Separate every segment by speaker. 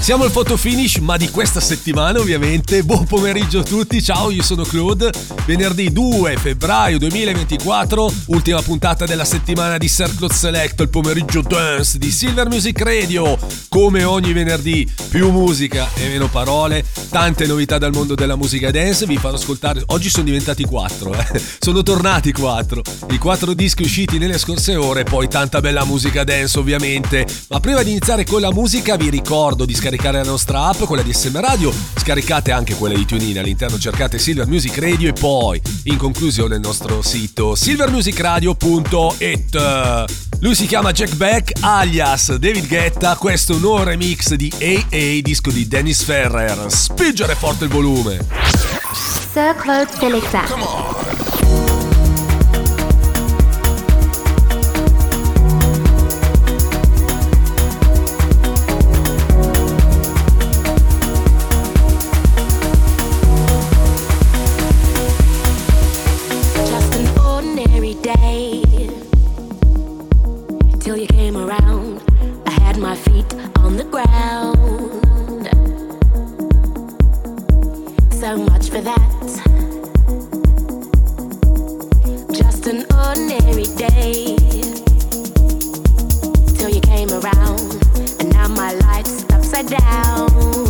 Speaker 1: Siamo al photo finish, ma di questa settimana ovviamente. Buon pomeriggio a tutti, ciao, io sono Claude. Venerdì 2 febbraio 2024, ultima puntata della settimana di Sir Claude Select, il pomeriggio dance di Silver Music Radio. Come ogni venerdì, più musica e meno parole, tante novità dal mondo della musica dance. Vi farò ascoltare, oggi sono diventati quattro, eh. sono tornati quattro. I quattro dischi usciti nelle scorse ore, poi tanta bella musica dance ovviamente. Ma prima di iniziare con la musica vi ricordo di scaricare scaricare la nostra app, quella di SM Radio, scaricate anche quella di TuneIn, all'interno cercate Silver Music Radio e poi, in conclusione, il nostro sito silvermusicradio.it. Lui si chiama Jack Beck, alias David Guetta, questo è un nuovo remix di AA, disco di Dennis Ferrer. Spingere forte il volume!
Speaker 2: around. I had my feet on the ground. So much for that. Just an ordinary day. Till you came around, and now my life's upside down.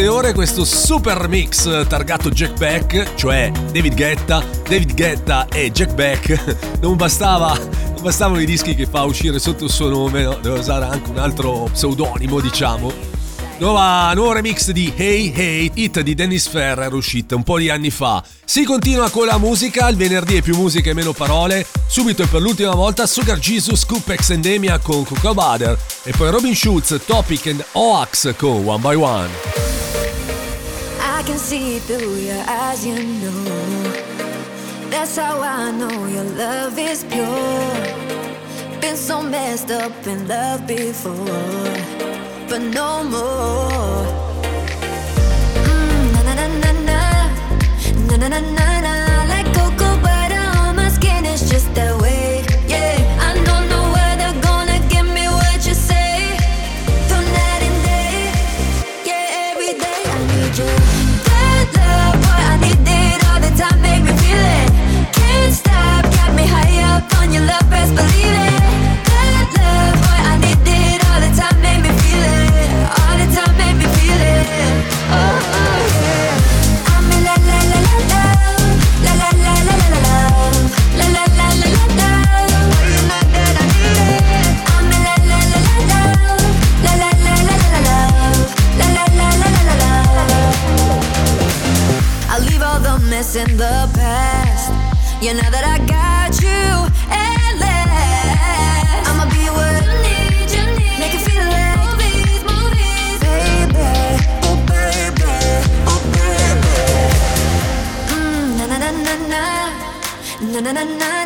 Speaker 1: Queste ore questo super mix targato Jack Beck, cioè David Guetta, David Guetta e Jack Beck. Non bastava non bastavano i dischi che fa uscire sotto il suo nome, no? deve usare anche un altro pseudonimo, diciamo.
Speaker 3: Nuova, nuovo remix di Hey Hey, hit di Dennis Ferrer, uscita un po' di anni fa. Si continua con la musica, il venerdì è più musica e meno parole. Subito e per l'ultima volta Sugar Jesus, Coupex Endemia con Coco Butter e poi Robin Schulz, Topic and Oax con One by One. Can see through your eyes, you know. That's how I know your love is pure. Been so messed up in love before. but no more. Mm, na na na na na na na na na. Like cocoa butter on my skin, it's just that way. in the past. You know that I got you at last. I'ma be what you need, you need. Make it feel like movies, movies. Baby, oh baby, oh baby. Mmm, na na
Speaker 4: na na na, na na na
Speaker 5: na.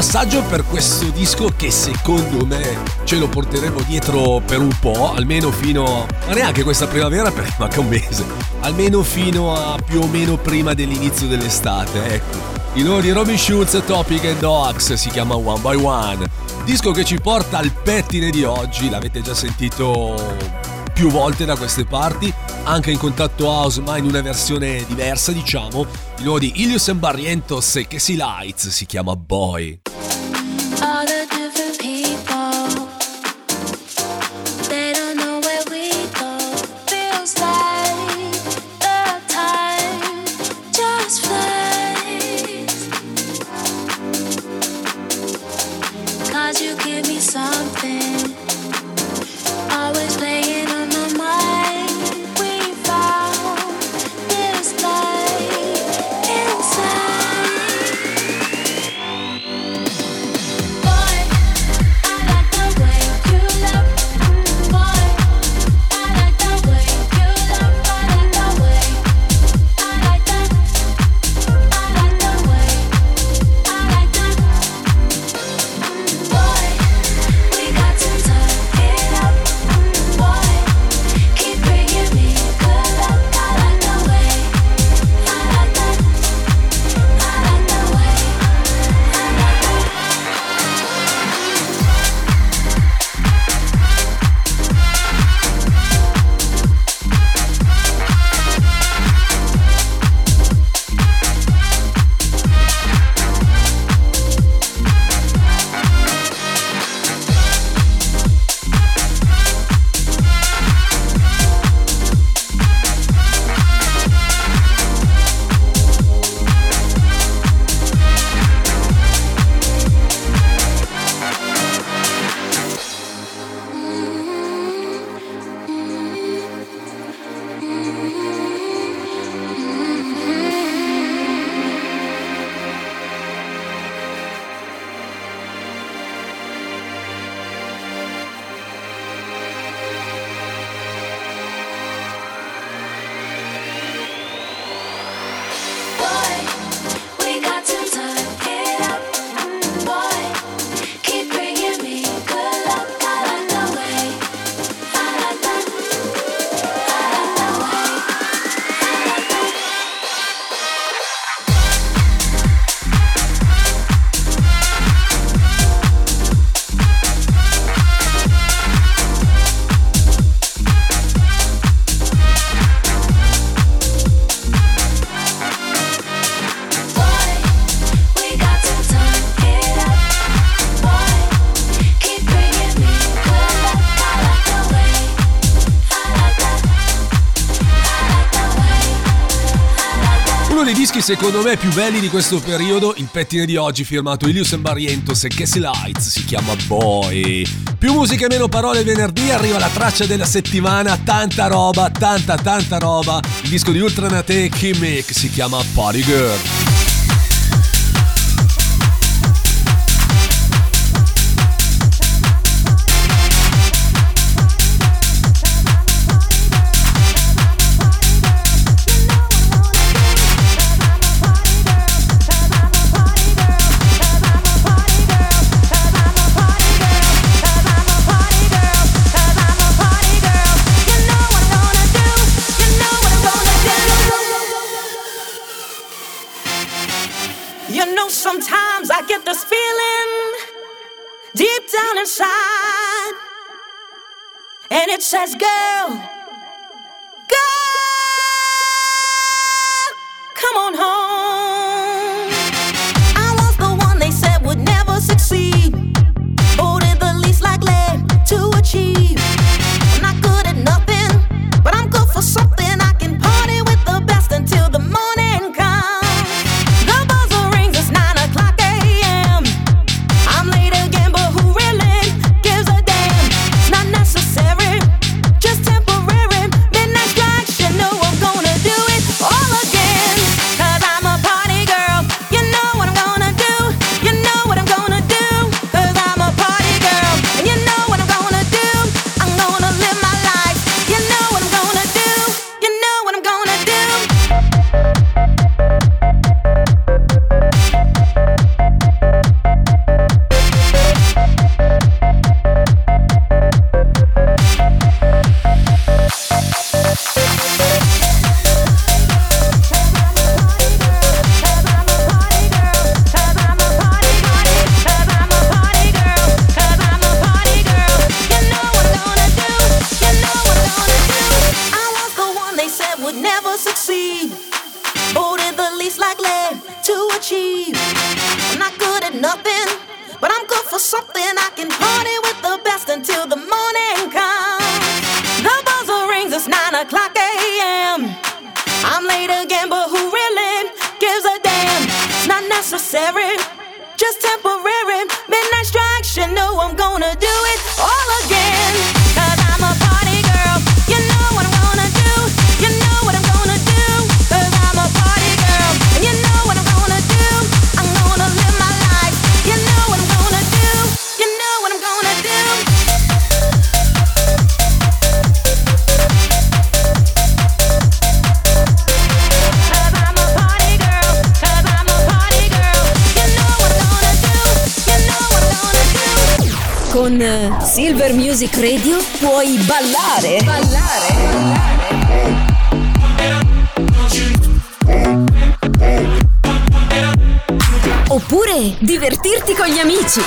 Speaker 5: Passaggio per questo disco che secondo me ce lo porteremo dietro per un po', almeno fino a neanche questa primavera perché manca un mese, almeno fino a più o meno prima dell'inizio dell'estate, ecco. Il nuovo di Robin Schulz, Topic and Dogs si chiama One by One. Disco che ci porta al pettine di oggi, l'avete già sentito più volte da queste parti, anche in contatto house ma in una versione diversa diciamo. Il nuovo di Ilius and Barrientos e Casey Lights si chiama Boy. all the different people. Secondo me più belli di questo periodo, il pettine di oggi firmato Ilius Barrientos e Cassie Lights si chiama Boy. Più musica e meno parole venerdì arriva la traccia della settimana, tanta roba, tanta tanta roba. Il disco di Ultranate e Kim si chiama Party Girl.
Speaker 2: It says, girl.
Speaker 6: Oppure divertirti con gli amici.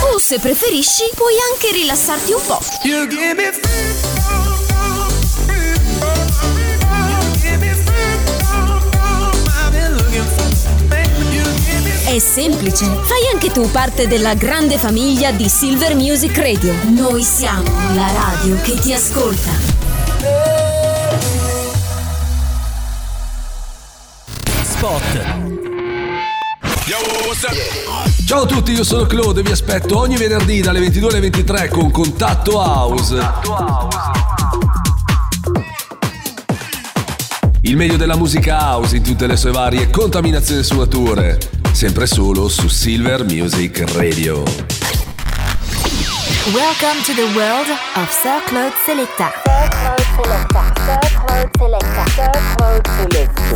Speaker 6: O se preferisci, puoi anche rilassarti un po'. È semplice. Fai anche tu parte della grande famiglia di Silver Music Radio. Noi siamo la radio che ti ascolta.
Speaker 1: Spot. Ciao a tutti, io sono Claude e vi aspetto ogni venerdì dalle 22 alle 23 con Contatto House. Il meglio della musica house in tutte le sue varie contaminazioni e sfumature sempre solo su Silver Music Radio.
Speaker 4: Welcome to the world of Sir Claude Selecta.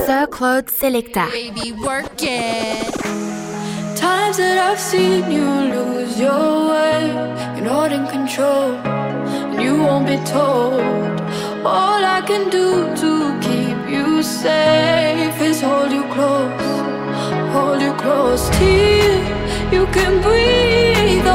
Speaker 4: Sir Claude Selecta.
Speaker 7: Baby, work it. Times that I've seen you lose your way, you're not in control, and you won't be told. All I can do to keep you safe is hold you close hold you close till you can breathe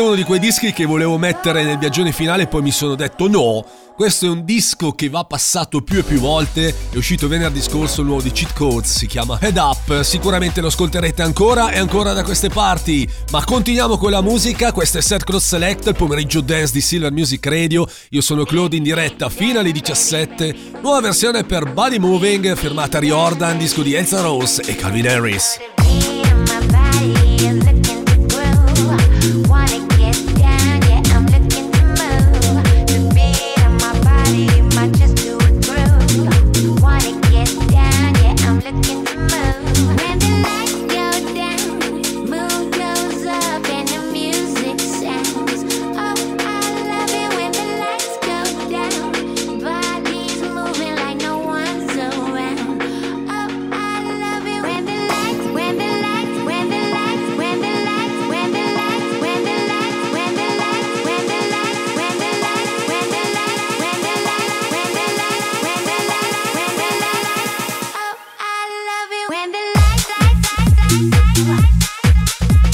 Speaker 1: è uno di quei dischi che volevo mettere nel viaggione finale, poi mi sono detto no. Questo è un disco che va passato più e più volte, è uscito venerdì scorso il nuovo di Cheat Codes, si chiama Head Up, sicuramente lo ascolterete ancora e ancora da queste parti, ma continuiamo con la musica, questo è Set Cross Select, il pomeriggio dance di Silver Music Radio, io sono Claude in diretta fino alle 17, nuova versione per Body Moving firmata Riordan, disco di Elsa Rose e Calvin Harris.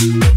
Speaker 8: You.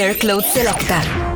Speaker 8: SR Cloud Selecta.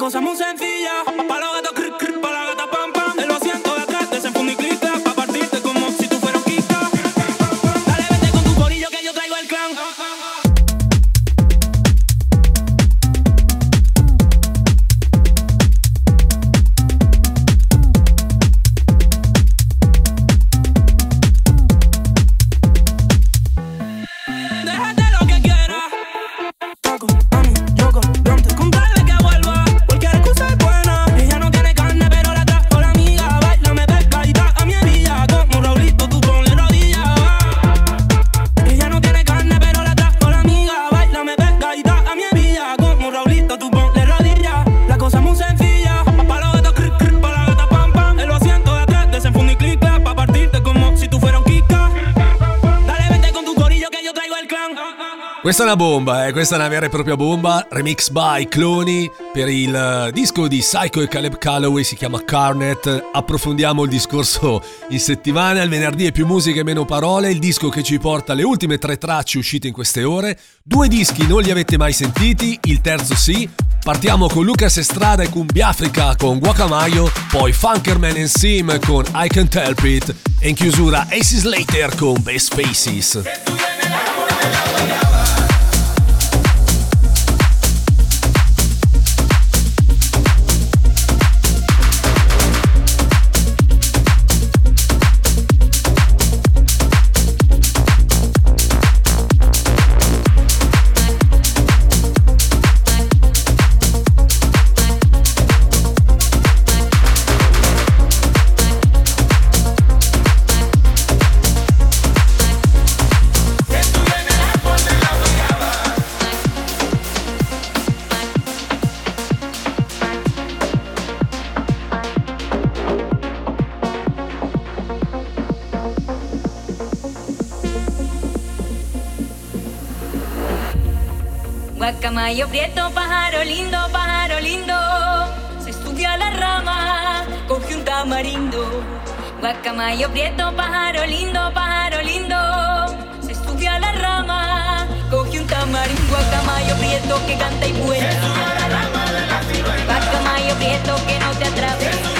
Speaker 9: Cosa muy sencilla.
Speaker 1: Una bomba, eh? questa è una vera e propria bomba, remix by Cloni per il eh, disco di Psycho e Caleb Calloway, si chiama Carnet. Approfondiamo il discorso in settimana, il venerdì è più musica e meno parole, il disco che ci porta le ultime tre tracce uscite in queste ore. Due dischi non li avete mai sentiti, il terzo sì. Partiamo con Lucas Estrada e Cumbia Africa con Guacamayo, poi Funkerman and Sim con I Can't Help It e in chiusura Ace Slater con Best Faces.
Speaker 10: Guacamayo prieto, pájaro lindo, pájaro lindo. Se estudia la rama, coge un tamarindo. Guacamayo prieto, pájaro lindo, pájaro lindo. Se estudia la rama, coge un tamarindo. Guacamayo prieto que canta y vuela. Guacamayo prieto que no te atrape.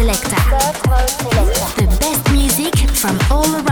Speaker 10: Selector. The best music from all around.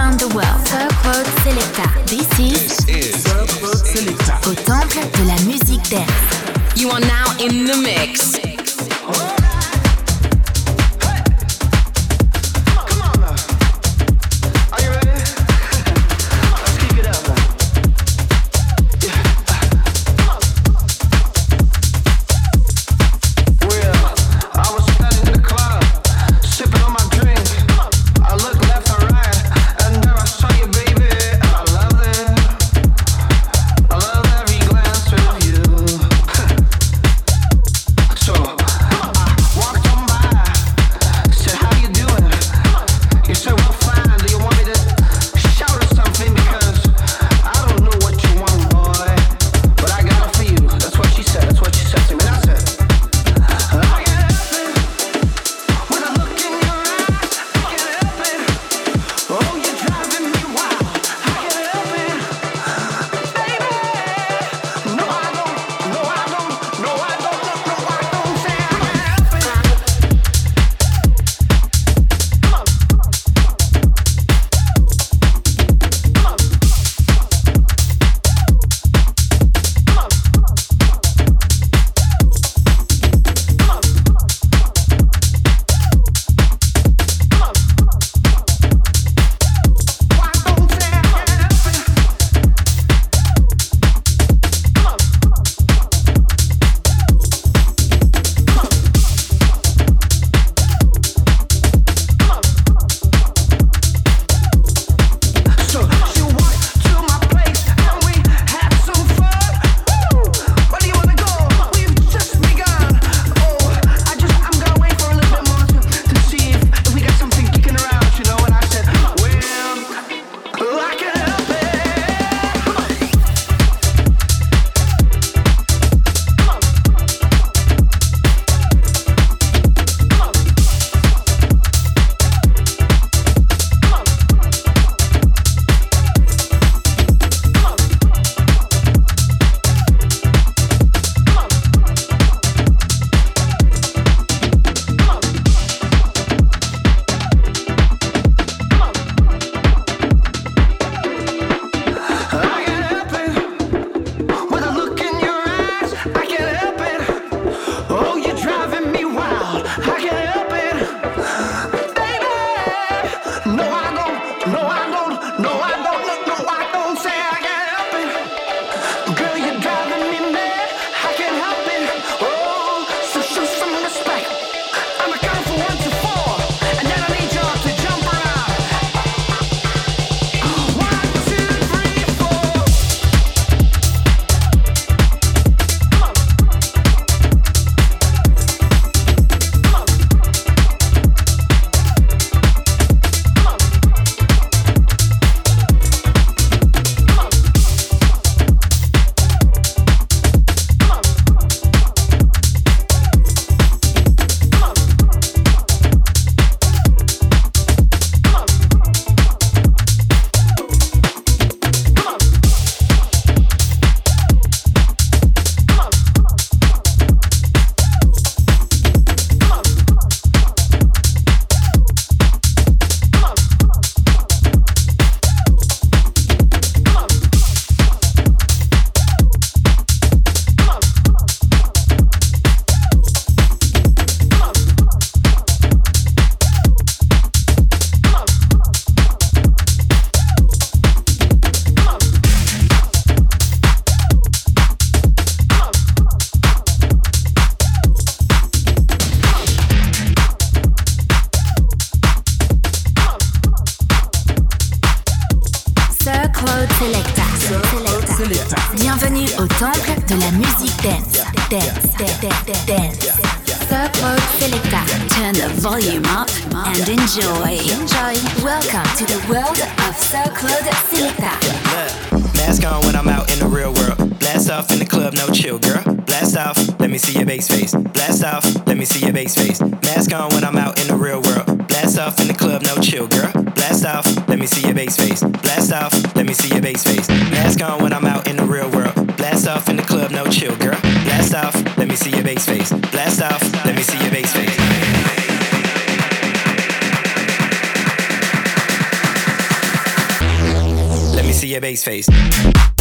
Speaker 10: see your bass face.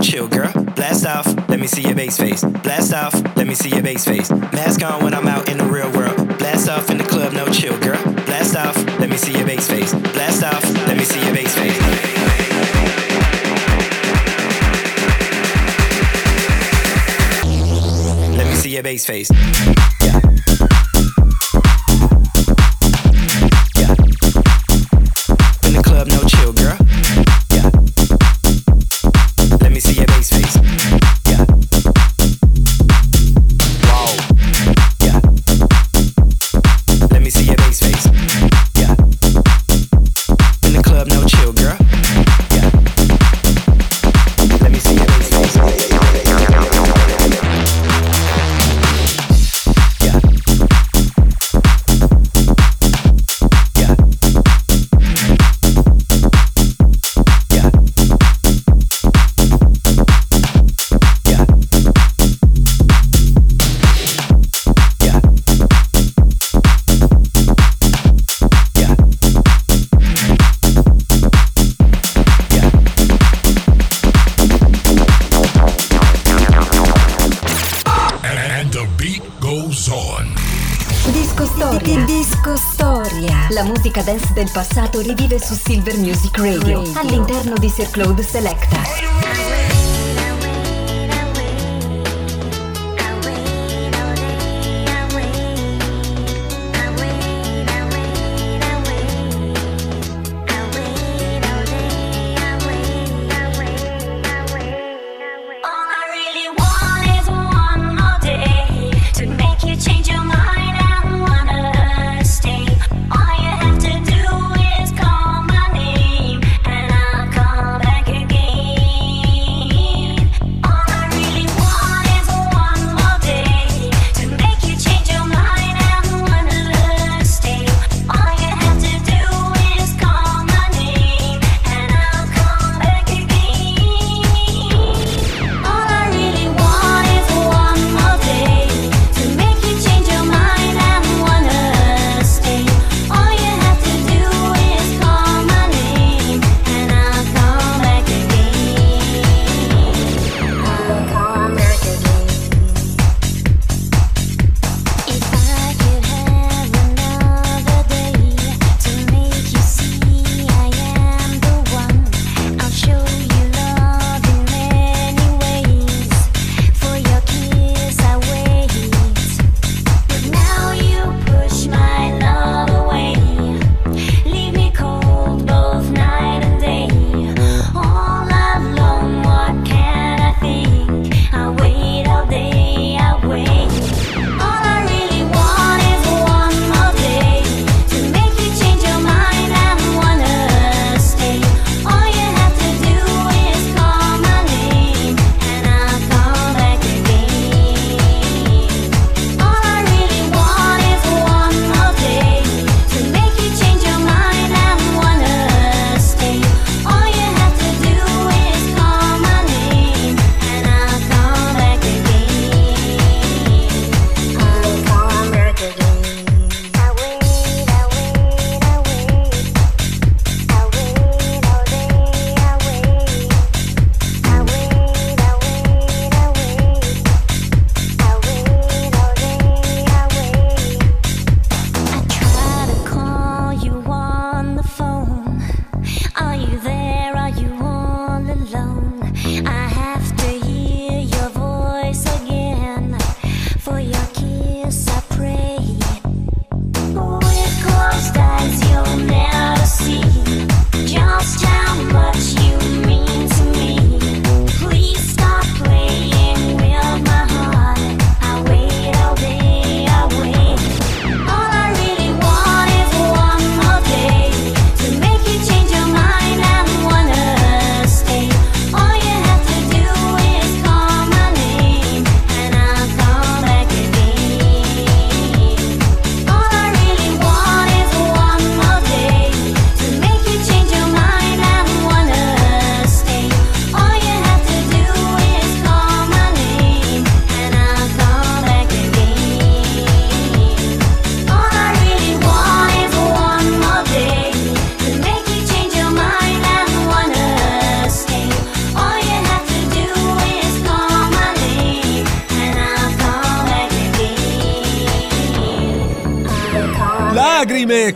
Speaker 10: chill, girl. Blast off, let me see your bass face. Blast off, let me see your bass face. Mask on when I'm out in the real world. Blast off in the club, no chill, girl. Blast off, let me see your bass
Speaker 11: face.
Speaker 8: Blast off, let me see your bass face. see your bass face. All'interno di Sir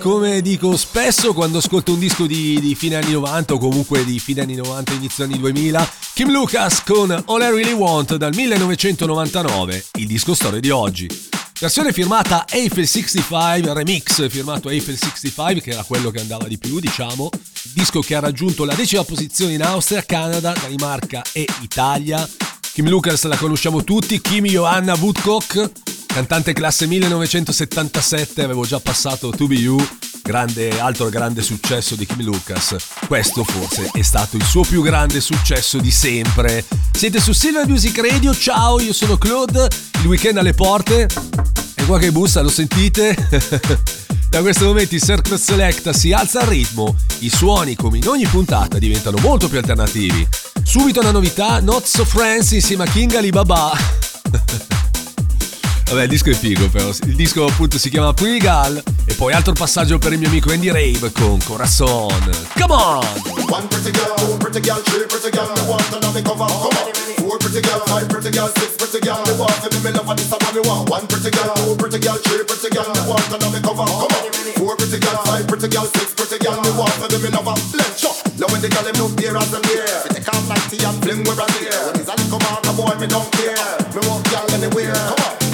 Speaker 1: come dico spesso quando ascolto un disco di, di, fine anni 90 o comunque di fine anni 90 inizio anni 2000 Kim Lucas con All I Really Want dal 1999 il disco storia di oggi. Versione firmata Eiffel 65 remix firmato Eiffel 65 che era quello che andava di più diciamo. Disco che ha raggiunto la decima posizione in Austria, Canada, Danimarca e Italia. Kim Lucas la conosciamo tutti Kim Johanna Woodcock Cantante classe 1977, avevo già passato To Be You, grande, altro grande successo di Kim Lucas. Questo forse è stato il suo più grande successo di sempre. Siete su Silver Music Radio, ciao, io sono Claude, il weekend alle porte. E qua che bussa, lo sentite? Da questo momento il Circle Selecta si alza al ritmo, i suoni come in ogni puntata diventano molto più alternativi. Subito una novità, Not So Friends insieme a King Alibaba. Vabbè, il disco è figo però. Il disco appunto si chiama Prigal. E poi altro passaggio per il mio amico Andy Rave con Corazon. Come on! One pretty girl, two pretty girl, three pretty girl, me want another cover. Come on! Four pretty girl, five pretty girl, six pretty girl, me want to be me love and this one. One pretty girl, two pretty girl,
Speaker 12: three pretty girl, me want another cover. Come on! Four pretty girl, five pretty girl, six pretty girl, me want to be me love. Let's go! Now when the girl him look here as them here, we take off 90 and fling where I'm here. When he's a little man, a boy me don't care. Me want girl anywhere. Come on!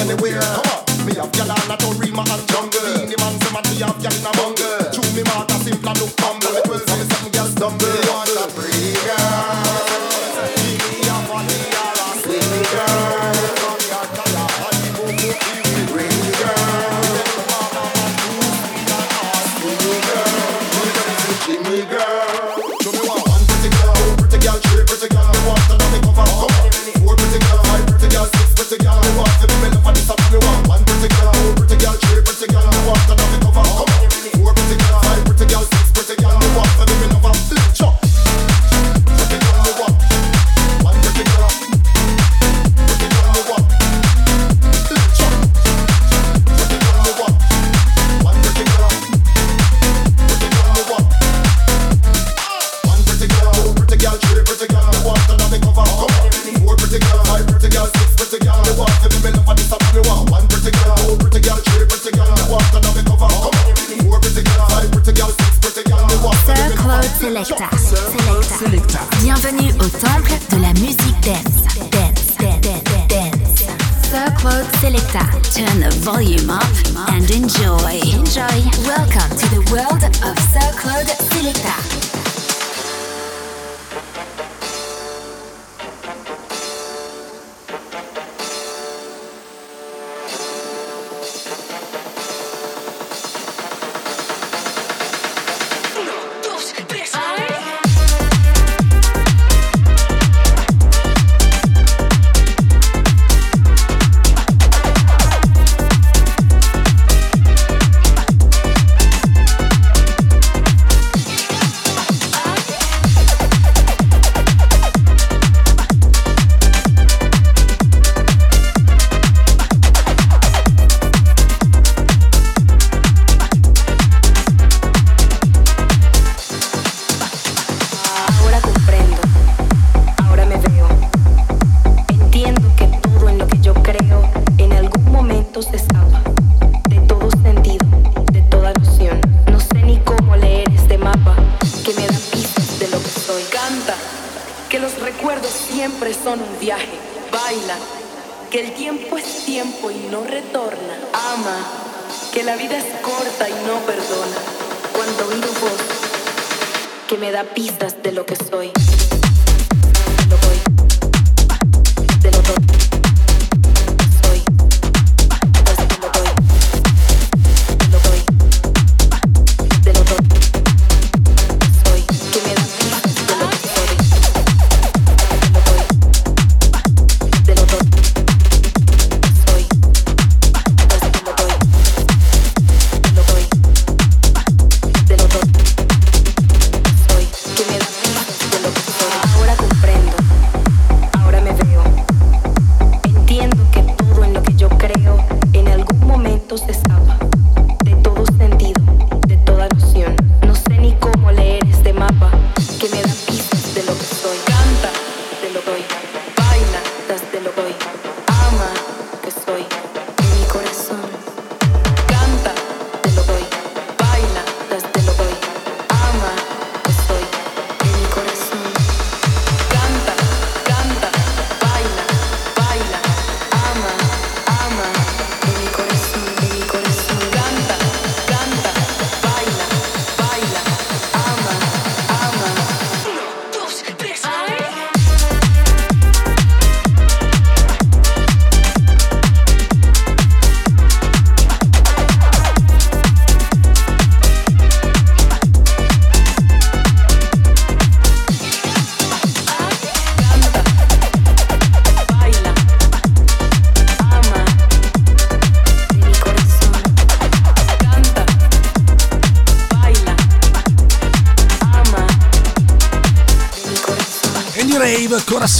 Speaker 12: anywhere. Come on, me have gyal all at Rima and jungle. See the man say me have gyal in a bungle. Me mouth simple look humble. Twelve, seven, seven gyal stumble.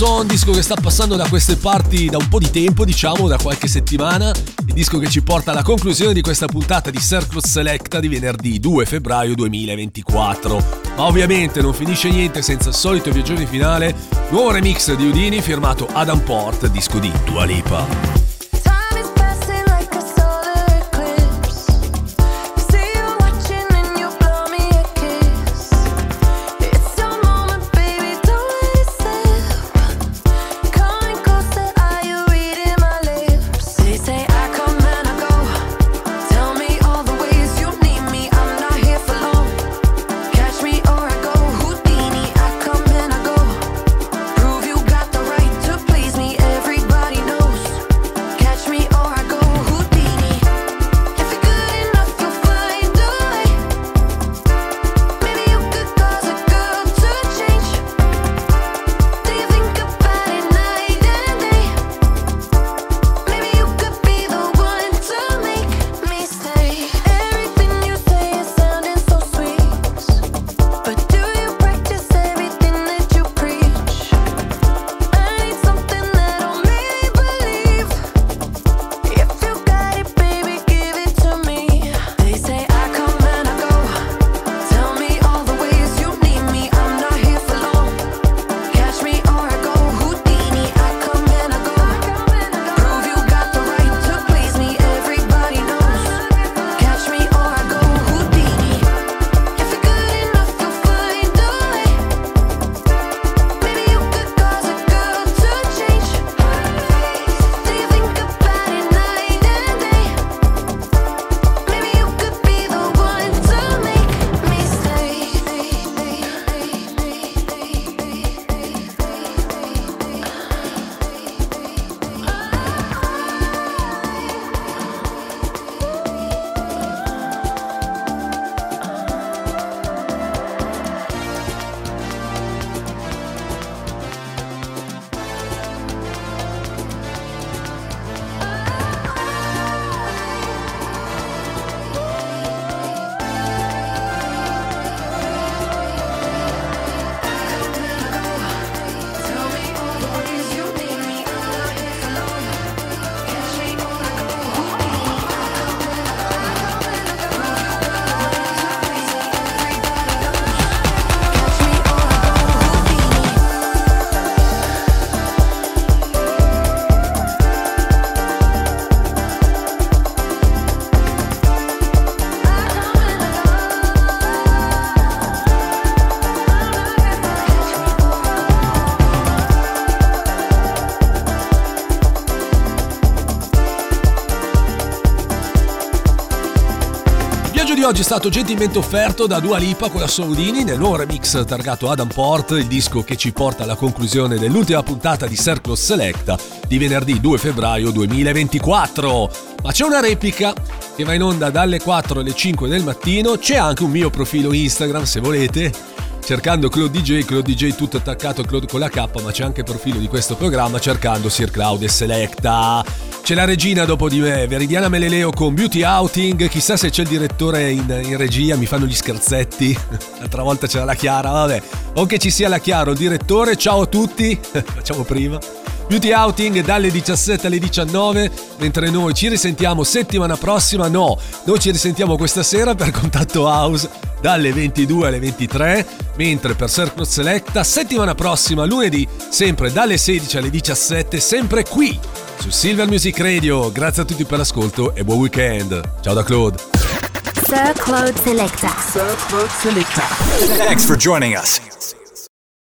Speaker 13: Corazon, disco che sta passando da queste parti da un po' di tempo, diciamo, da qualche settimana. Il disco che ci porta alla conclusione di questa puntata di Circus Selecta di venerdì 2 febbraio 2024. Ma ovviamente non finisce niente senza il solito viaggione finale, nuovo remix di Udini firmato Adam Port, disco di Dua Lipa. Oggi è stato gentilmente offerto da Dua Lipa con la Soudini nel nuovo remix targato Adam Port, il disco che ci porta alla conclusione dell'ultima puntata di Circle Selecta di venerdì 2 febbraio 2024. Ma c'è una replica che va in onda dalle 4 alle 5 del mattino, c'è anche un mio profilo Instagram se volete, cercando Claude DJ, Claude DJ tutto attaccato Claude con la K, ma c'è anche il profilo di questo programma cercando Sir Cloud e Selecta. C'è la regina dopo di me, Veridiana Meleleo con Beauty Outing. Chissà se c'è il direttore in, in regia, mi fanno gli scherzetti. L'altra volta c'era la Chiara, vabbè. O che ci sia la Chiara, il direttore, ciao a tutti. Facciamo prima. Beauty Outing dalle 17 alle 19, mentre noi ci risentiamo settimana prossima. No, noi ci risentiamo questa sera per Contatto House dalle 22 alle 23, mentre per Circle Selecta settimana prossima lunedì, sempre dalle 16 alle 17, sempre qui su Silver Music Radio. Grazie a tutti per l'ascolto e buon weekend. Ciao da Claude.
Speaker 4: Sir Claude Selecta.
Speaker 14: Sir Claude Selecta. Thanks for joining us.